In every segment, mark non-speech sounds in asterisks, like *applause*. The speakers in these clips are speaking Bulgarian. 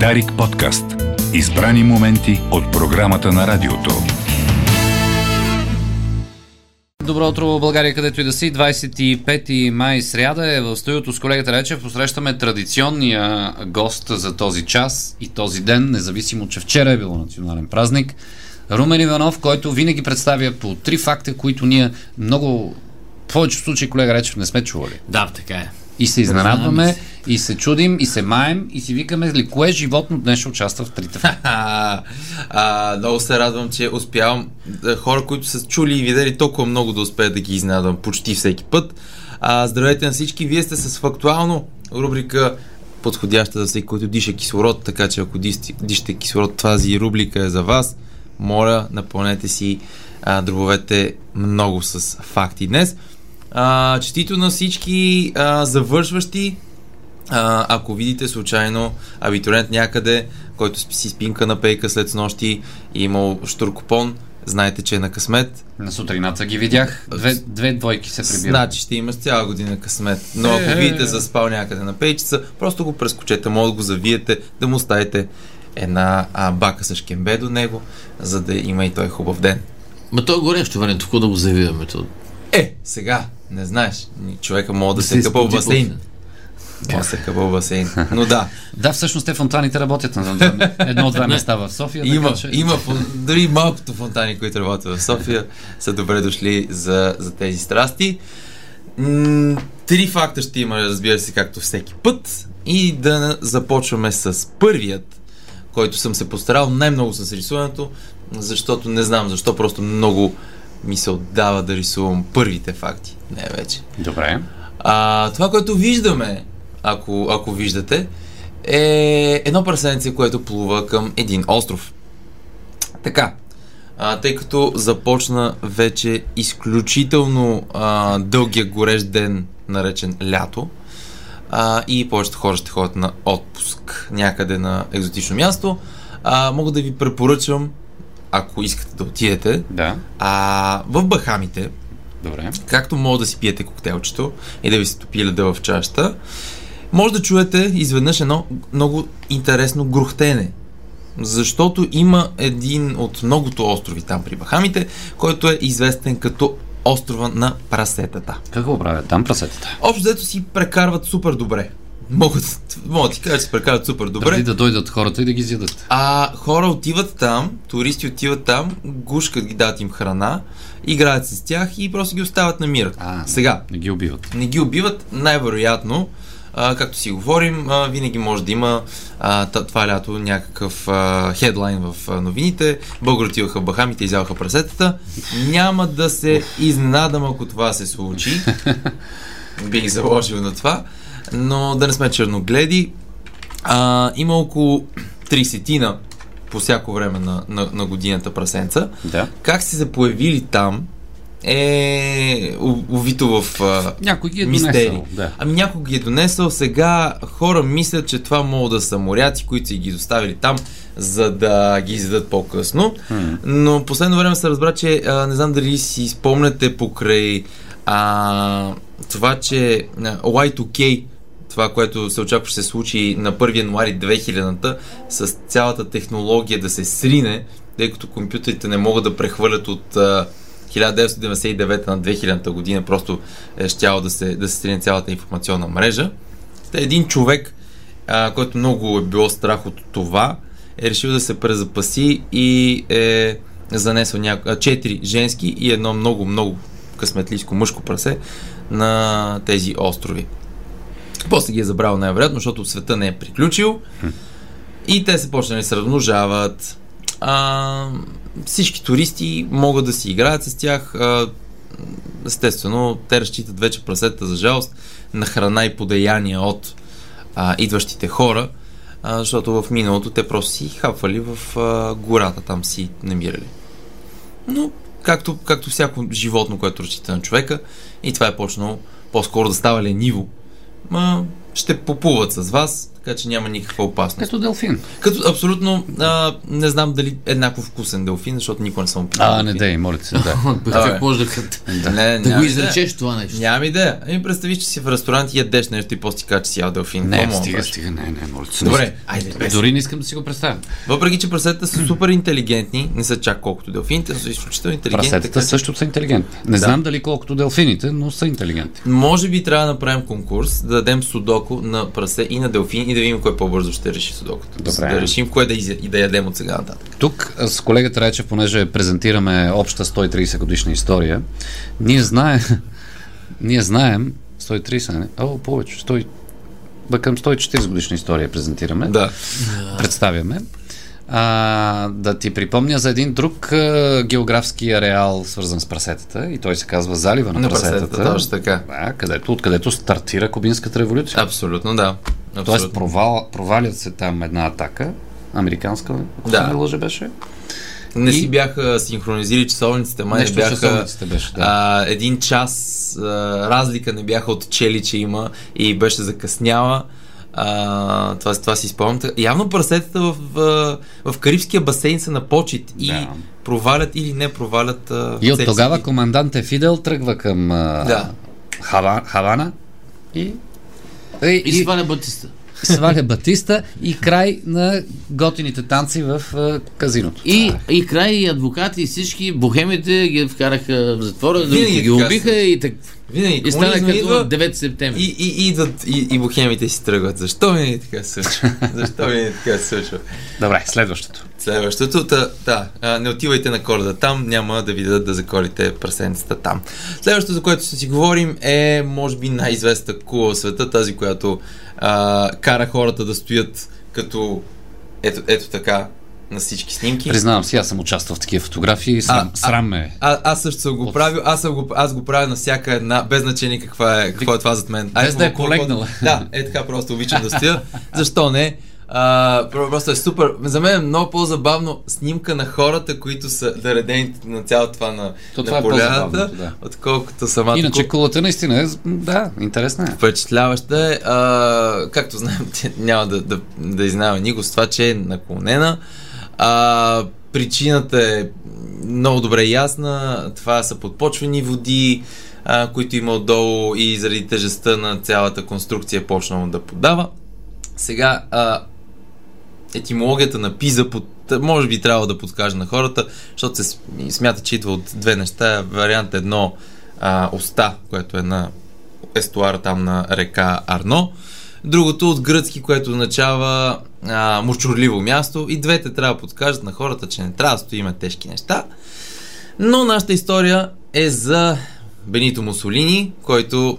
Дарик подкаст. Избрани моменти от програмата на радиото. Добро утро, България, където и да си. 25 май сряда е в студиото с колегата Речев. Посрещаме традиционния гост за този час и този ден, независимо, че вчера е било национален празник. Румен Иванов, който винаги представя по три факта, които ние много в повечето случаи, колега Речев, не сме чували. Да, така е. И се изненадваме, и се чудим, и се маем, и си викаме ли кое животно днес ще участва в трите. *laughs* А, много се радвам, че успявам да, хора, които са чули и видели толкова много да успеят да ги изненадвам почти всеки път. А, здравейте на всички, вие сте с фактуално рубрика подходяща за всеки, който диша кислород, така че ако дишате кислород, тази рубрика е за вас. Моля, напълнете си а, дробовете много с факти днес. А, честито на всички а, завършващи. А, ако видите случайно абитуриент някъде, който си спинка на пейка след нощи и имал штуркопон, знаете, че е на късмет. На сутрината ги видях. Две, две двойки се прибират. Значи ще имаш цяла година късмет. Но ако е, видите заспал някъде на пейчица, просто го прескочете, може да го завиете, да му оставите една а, бака с шкембе до него, за да има и той хубав ден. Ма той е горещо време, тук да го завиваме. То... Е, сега, не знаеш. Човека може да, да се къпа в басейн. Може да се къпа басейн. *laughs* Но да. Да, всъщност те фонтаните работят на едно от две места в София. Има, така, че... има дори малкото фонтани, които работят в София, са добре дошли за, за тези страсти. Три факта ще има, разбира се, както всеки път. И да започваме с първият, който съм се постарал най-много с рисуването, защото не знам защо, просто много ми се отдава да рисувам първите факти. Не вече. Добре. А, това, което виждаме, ако, ако виждате, е едно прасенце, което плува към един остров. Така, а, тъй като започна вече изключително а, дългия горещ ден, наречен лято, а, и повечето хора ще ходят на отпуск някъде на екзотично място, а, мога да ви препоръчам ако искате да отидете. Да. А, в Бахамите, Добре. както може да си пиете коктейлчето и да ви се топи леда в чашата, може да чуете изведнъж едно много интересно грухтене. Защото има един от многото острови там при Бахамите, който е известен като острова на прасетата. Какво правят там прасетата? Общо взето си прекарват супер добре могат, могат ти кажа, че се прекарат супер добре. Преди да дойдат хората и да ги изядат. А хора отиват там, туристи отиват там, гушкат ги, дадат им храна, играят с тях и просто ги остават на мир. А, Сега. Не ги убиват. Не ги убиват, най-вероятно, а, както си говорим, а, винаги може да има а, това лято някакъв а, хедлайн в а, новините. Българи отиваха в Бахамите изяваха прасетата. Няма да се изненадам, ако това се случи. *laughs* Бих заложил на това но да не сме черногледи. А, има около 30 по всяко време на, на, на годината прасенца. Да. Как си се появили там е увито в а, някой ги е мистери. Донесъл, да. Ами някой ги е донесъл. Сега хора мислят, че това могат да са моряци, които са ги доставили там, за да ги издадат по-късно. Hmm. Но последно време се разбра, че а, не знам дали си спомняте покрай а, това, че Y2K това, което се очаква ще се случи на 1 януари 2000-та, с цялата технология да се срине, тъй като компютрите не могат да прехвърлят от 1999 на 2000 година, просто е щяло да се, да се срине цялата информационна мрежа. Та един човек, а, който много е било страх от това, е решил да се презапаси и е занесъл няко... женски и едно много, много късметлийско мъжко прасе на тези острови. После ги е забрал най-вероятно, защото света не е приключил. И те се почнали да се размножават. А, всички туристи могат да си играят с тях. А, естествено, те разчитат вече прасета за жалост на храна и подаяния от а, идващите хора, а, защото в миналото те просто си хапвали в а, гората, там си намирали. Но, както, както всяко животно, което разчита на човека, и това е почнало по-скоро да става лениво, Ще поплуват с вас, така че няма никаква опасност. Като делфин. Като абсолютно а, не знам дали еднакво вкусен делфин, защото никой не съм опитал. А, не дей, моля се, да. *laughs* Как може да, Да, не, да го изречеш това нещо? Нямам идея. Ами представи, че си в ресторант и ядеш нещо и после ти кажа, че си ял делфин. Не, да стига, стига, не, не, моля се. Добре, айде, без. Дори не искам да си го представя. Въпреки, че прасетата са супер интелигентни, не са чак колкото делфините, са изключително интелигентни. Прасетата така че- също са интелигентни. Не знам дали колкото делфините, но са интелигентни. Може би трябва да направим конкурс, да дадем судоко на прасе и на делфин и да видим кой по-бързо ще реши судокото. Добре. Да решим кое да, изя... и да ядем от сега нататък. Тук с колегата Речев, понеже презентираме обща 130 годишна история, ние знаем, *laughs* ние знаем 130, не? О, повече, 100, ба към 140 годишна история презентираме, Да. представяме. А, да ти припомня за един друг а, географски ареал, свързан с прасетата, и той се казва Залива на, На прасетата. прасетата, точно така. Да, където, откъдето стартира Кубинската революция. Абсолютно, да. Тоест Абсолютно. провал, провалят се там една атака, американска, ако Да. не лъжа беше. Не И- си бяха синхронизирали часовниците, май не Нещо бяха часовниците беше, да. а, един час а, разлика не бяха отчели, че има и беше закъсняла. А, това, това си спомням. Явно прасетата в, в, в Карибския басейн са на почет и Да. провалят или не провалят. А, И от тогава командант Фидел тръгва към а, Да. Хава, Хавана и, и, И сваля Батиста. сваля Батиста и край на готините танци в а, казиното. И, и край и адвокати и всички бухемите ги вкараха в затвора, Винаги другите ги така убиха се- и, так, Винаги и стана като идва 9 септември. и, и, и идват и, и бухемите си тръгват. Защо ми така се случва? *laughs* Защо ми така се случва? Добре, следващото. Следващото, да, а, не отивайте на коледа там, няма да ви дадат да заколите прасенцата там. Следващото, за което ще си говорим е, може би, най-известната кула в света, тази, която а, кара хората да стоят като ето, ето така на всички снимки. Признавам си, аз съм участвал в такива фотографии. Срам, А, срам ме. А, аз също съм го правил, аз, съм го, аз го правя на всяка една, без значение каква е, какво е това зад мен. Без да е полегнала. Да, е така просто обичам да стоя. *laughs* Защо не? А, про- просто е супер. За мен е много по-забавно снимка на хората, които са наредени на цялото това на, То на това е поляната, по-забавното, да. отколкото самата Иначе кула. кулата наистина е, да, интересна е. Впечатляваща е. А, както знаем, *laughs* няма да, да, да изнава никого с това, че е наклонена. А, причината е много добре ясна. Това са подпочвени води, а, които има отдолу и заради тежестта на цялата конструкция е почнало да подава. Сега, а, етимологията на пиза под, може би трябва да подскажа на хората, защото се см- смята, че идва от две неща. Вариант едно а, оста, което е на естуара там на река Арно. Другото от гръцки, което означава а, мочурливо място. И двете трябва да подскажат на хората, че не трябва да стоиме тежки неща. Но нашата история е за Бенито Мусолини, който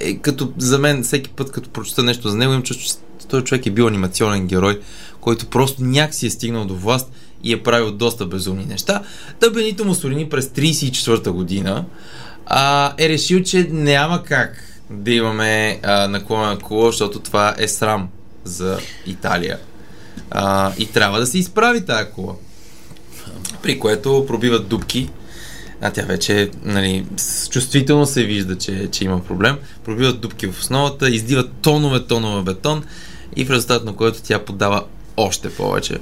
е като за мен всеки път, като прочета нещо за него, им чувство, че този човек е бил анимационен герой, който просто някак си е стигнал до власт и е правил доста безумни неща. Та Бенито Мусолини през 34-та година а, е решил, че няма как да имаме а, наклонена кола, защото това е срам за Италия. А, и трябва да се изправи тази кола. При което пробиват дубки, а тя вече нали, чувствително се вижда, че, че има проблем. Пробиват дубки в основата, издиват тонове, тонове бетон и в резултат на което тя подава още повече.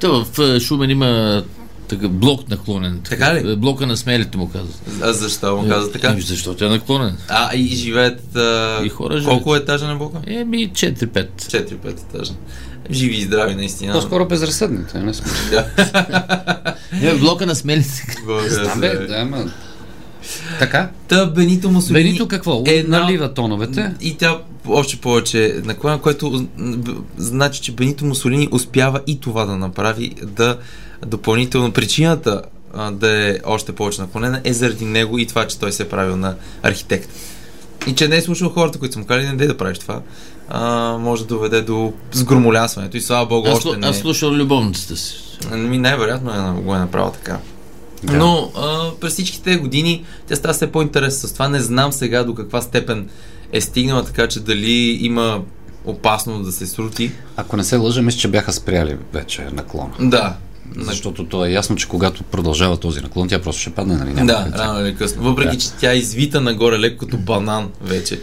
То в е, Шумен има така, блок наклонен. Така ли? Е, Блока на смелите му казват. А защо му каза така? Еми, защото е наклонен. А, и живеят... А, И хора живеят. Колко е етажа на блока? Еми, 4-5. 4-5 етажа. Живи и здрави, наистина. По-скоро безразсъдните, не *laughs* сме. Е, блока на смелите. Да, бе, да, ма. Така. Та Бенито Мусолини... Бенито какво? е Налива тоновете. И тя още повече наклона, което значи, че Бенито Мусолини успява и това да направи, да допълнително причината а, да е още повече наклонена е заради него и това, че той се е правил на архитект. И че не е слушал хората, които са му казали, не дай да правиш това, а, може да доведе до сгромолясването. И слава Богу, Аз, още не. аз слушал любовницата си. Ми най-вероятно е, го е направил така. Да. Но а, през всички тези години тя става все по-интересна с това. Не знам сега до каква степен е стигнала, така че дали има опасност да се срути. Ако не се лъжа, мисля, че бяха спряли вече наклона. Да. Защото то е ясно, че когато продължава този наклон, тя просто ще падне, нали? Няма Да, рано или късно. Въпреки, Да. че тя е извита нагоре леко като банан вече.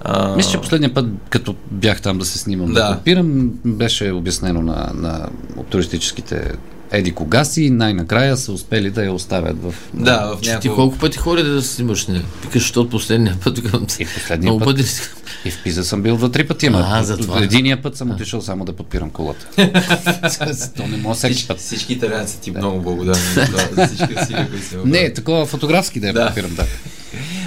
А, Мисля, че последния път, като бях там да се снимам, да, Да. подпирам, беше обяснено на, на туристическите еди кога си и най-накрая са успели да я оставят в... да, в Че ти колко пъти ходи да се снимаш? Не? Викаш, що от последния път? Викам, И последния много път. пъти. И в Пиза съм бил два-три пъти, ама А, за това. единия път съм отишъл само да подпирам колата. *laughs* То не мога всеки път. всички италианци ти много благодарни за всички усилия, които се Не, такова фотографски да я подпирам, да.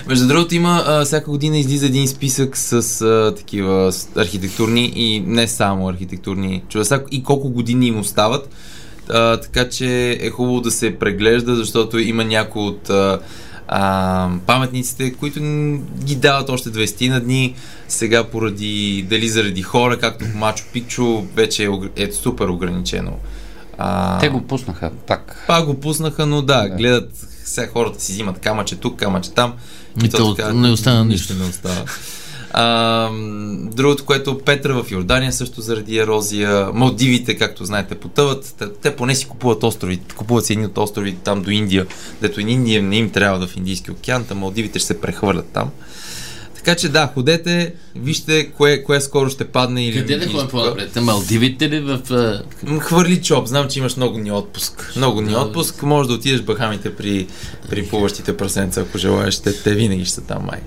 Между другото, има а, всяка година излиза един списък с а, такива с архитектурни и не само архитектурни чудеса и колко години им остават. А, така че е хубаво да се преглежда, защото има някои от а, а, паметниците, които ги дават още 20 на дни. Сега поради, дали заради хора, както Мачо Пикчо, вече е, е супер ограничено. А, Те го пуснаха пак. пак го пуснаха, но да, Да. гледат сега хората си взимат камъче тук, камъче там. И то не остана нищо. не остава. А, другото, което Петра в Йордания също заради ерозия. Малдивите, както знаете, потъват. Те, те поне си купуват острови. Купуват си едни от острови там до Индия, дето и Индия не им трябва да в Индийски океан, там Малдивите ще се прехвърлят там. Така че да, ходете, вижте кое, кое скоро ще падне. Или, Къде да ходим по-напред? На Малдивите ли в... Хвърли чоп, знам, че имаш много дни отпуск. Много Да. отпуск, може да отидеш Бахамите при, при плуващите прасенца, ако желаеш, те, те винаги ще са там май.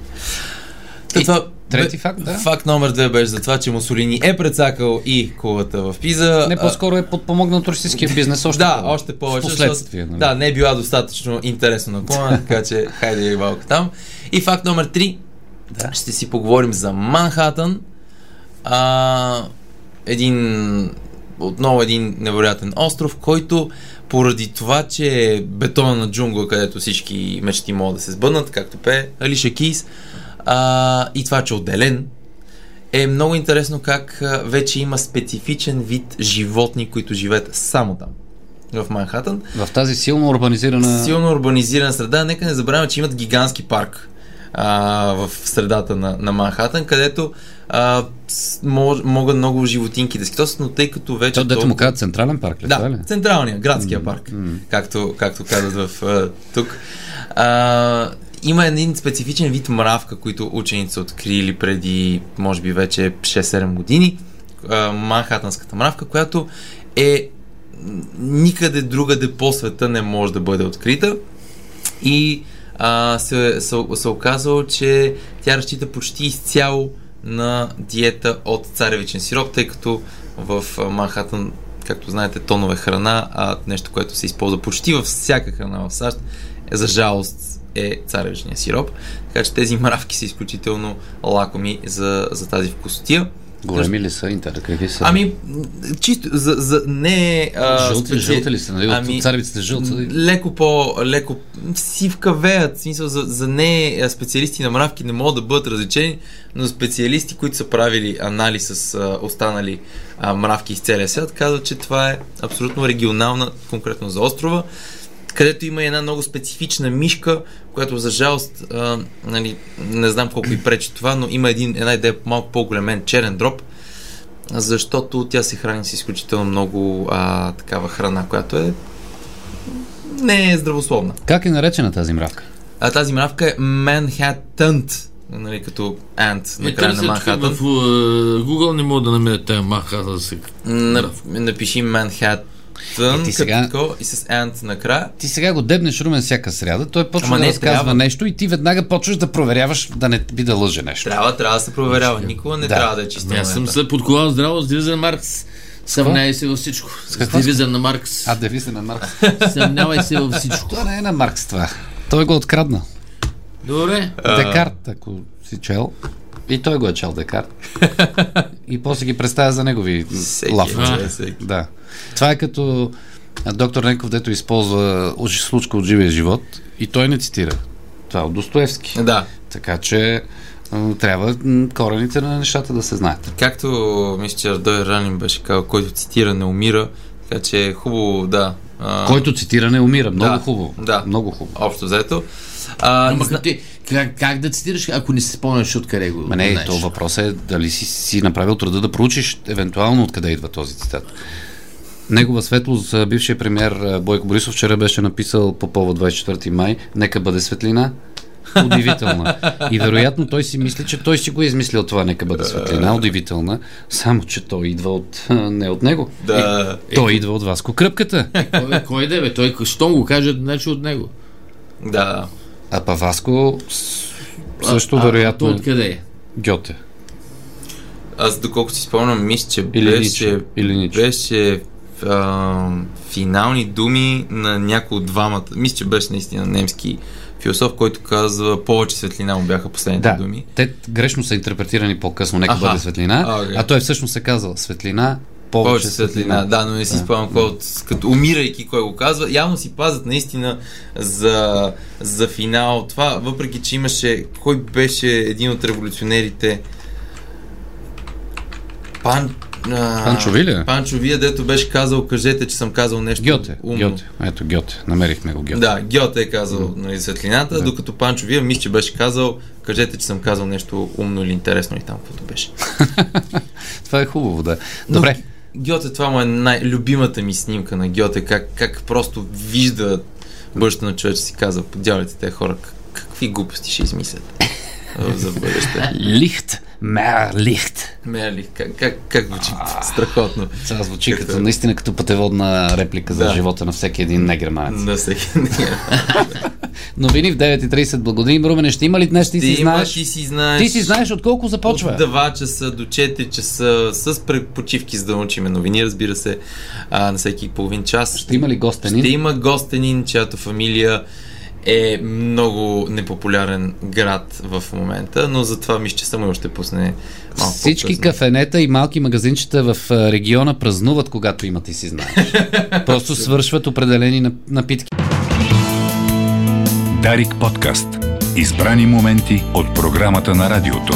И това, трети бе- факт, да. Факт номер две беше за това, че Мусолини е прецакал и кулата в Пиза. Не, по-скоро е подпомогнал туристическия бизнес още да, по- още повече. Нали? Да, не е била достатъчно интересно наклона, *laughs* така че хайде и валка там. И факт номер три. Да. Ще си поговорим за Манхатън. А, един отново един невероятен остров, който поради това, че е бетонна джунгла, където всички мечти могат да се сбъднат, както пее Алиша Кейс, а, и това, че е отделен, е много интересно как вече има специфичен вид животни, които живеят само там, в Манхатън. В тази силно урбанизирана... Силно урбанизирана среда. Нека не забравяме, че имат гигантски парк а, в средата на, на Манхатън, където а, мож, могат много животинки да скитосат, но тъй като вече... То, дето му казват централен парк, ли? това ли? да, централния, градския парк, както, както казват в а, тук. А, има един специфичен вид мравка, които ученици са открили преди, може би, вече 6-7 години. А, Манхатънската мравка, която е никъде другаде по света не може да бъде открита. И а, се, се, се оказало, че тя разчита почти изцяло на диета от царевичен сироп, тъй като в Манхатън, както знаете, тонове храна, а нещо, което се използва почти във всяка храна в САЩ, е, за жалост е царевичния сироп. Така че тези мравки са изключително лакоми за, за тази вкусотия. Големи ли са? Интер, какви са? Ами, чисто, за, за не... А, жълти, специ- жълти ли са? Нали? Ами, царевиците жълти. М, Леко по... леко сивка веят, в смисъл за, за не специалисти на мравки не могат да бъдат различени, но специалисти, които са правили анализ с а, останали а, мравки из целия свят, казват, че това е абсолютно регионална, конкретно за острова, където има една много специфична мишка, която за жалост, а, нали, не знам колко и пречи това, но има един, една идея малко по-големен черен дроб, защото тя се храни с изключително много а, такава храна, която е не е здравословна. Как е наречена тази мравка? А тази мравка е Manhattan, нали, като Ant на края на Манхатън. В Google не мога да намеря тая Манхатън. Се... На, напиши Manhattan Е, ти сега- и с Ant накрая. Ти сега го дебнеш Румен всяка сряда, той почва Ама да не, разказва трябва. нещо и ти веднага почваш да проверяваш да не би да лъже нещо. Трябва, трябва да се проверява. Никога не Да. трябва да е чиста Ами Аз съм се подковал здраво с девиза на Маркс. Съмнявай се във всичко. С какво? девиза на Маркс. А, девиза на Маркс. *laughs* Съмнявай се във всичко. Това не е на Маркс това. Той го открадна. Добре. Декарт, ако си чел. И той го е чел Декарт. *laughs* и после ги представя за негови лав. е. Да. Това е като доктор Ненков, дето използва случка от живия живот и той не цитира. Това е от Достоевски. Да. Така че трябва корените на нещата да се знаят. Както мисля, че Ардой Ранин беше казал, който цитира не умира, така че е хубаво, да. А, Който цитира не умира. Много Да, хубаво. да. Много хубаво. Общо взето. А, не Ама зна... ти, как, как да цитираш, ако не си спомняш откъде го Ма не, знаеш? то въпросът е дали си, си направил труда да проучиш евентуално откъде идва този цитат. Негова светлост, а, бившият премьер Бойко Борисов вчера беше написал по повод 24 май Нека бъде светлина Удивителна. И вероятно той си мисли, че той си го е измислил това, нека бъде светлина. Удивителна. Само, че той идва от... не от него. Да. Той идва от Васко Кръпката. Кой, кой да бе? Той, щом го каже, значи от него. Да. А па Васко с- също А, а, вероятно то откъде е? Гьоте. Аз доколкото си спомням, мисля, че Или беше, Ниче. Или беше а, финални думи на някой от двамата. Мисля, че беше наистина немски философ, който казва повече светлина му бяха последните Да, думи. те грешно са интерпретирани по-късно, нека Аха. бъде светлина, А, окей. а той всъщност се казал светлина, повече, Повече светлина, да, но не си Да. спомням кой от, като умирайки кой го казва. Явно си пазят наистина за, за финал това, въпреки че имаше, кой беше един от революционерите? Пан... а, Панчо Вилия? Панчо Вия, дето беше казал, кажете, че съм казал нещо Гьоте, умно. Гьоте. Ето Гьоте, намерихме го Гьоте. Да, Гьоте е казал нали, светлината, Да. докато Панчо Вия мисля, че беше казал, кажете, че съм казал нещо умно или интересно и там, каквото беше. *laughs* Това е хубаво, да. Но Добре. Гьоте, това му е най-любимата ми снимка на Гьоте, как, как просто вижда бъдещето на човече си казва, подявайте тези хора, как- какви глупости ще измислят за бъдеще. Лихт, мер лихт. Мерли, как, как, как звучи страхотно. Това звучи Като- като, наистина като пътеводна реплика за Да. живота на всеки един негерманец. На всеки. Новини в 9.30. Благодарим, Румене. Ще има ли днес? Ти, Ти, си има, знаеш. ти си знаеш. Ти си знаеш от колко започва. От 2 часа до 4 часа с почивки, за да научиме новини, разбира се, а, на всеки половин час. Ще има ли гостенин? Ще има гостенин, чиято фамилия е много непопулярен град в момента, но затова мисля, че само ще пусне малко Всички по-късно. кафенета и малки магазинчета в региона празнуват, когато има ти си знаеш. *laughs* Просто свършват определени нап- напитки. Дарик подкаст. Избрани моменти от програмата на радиото.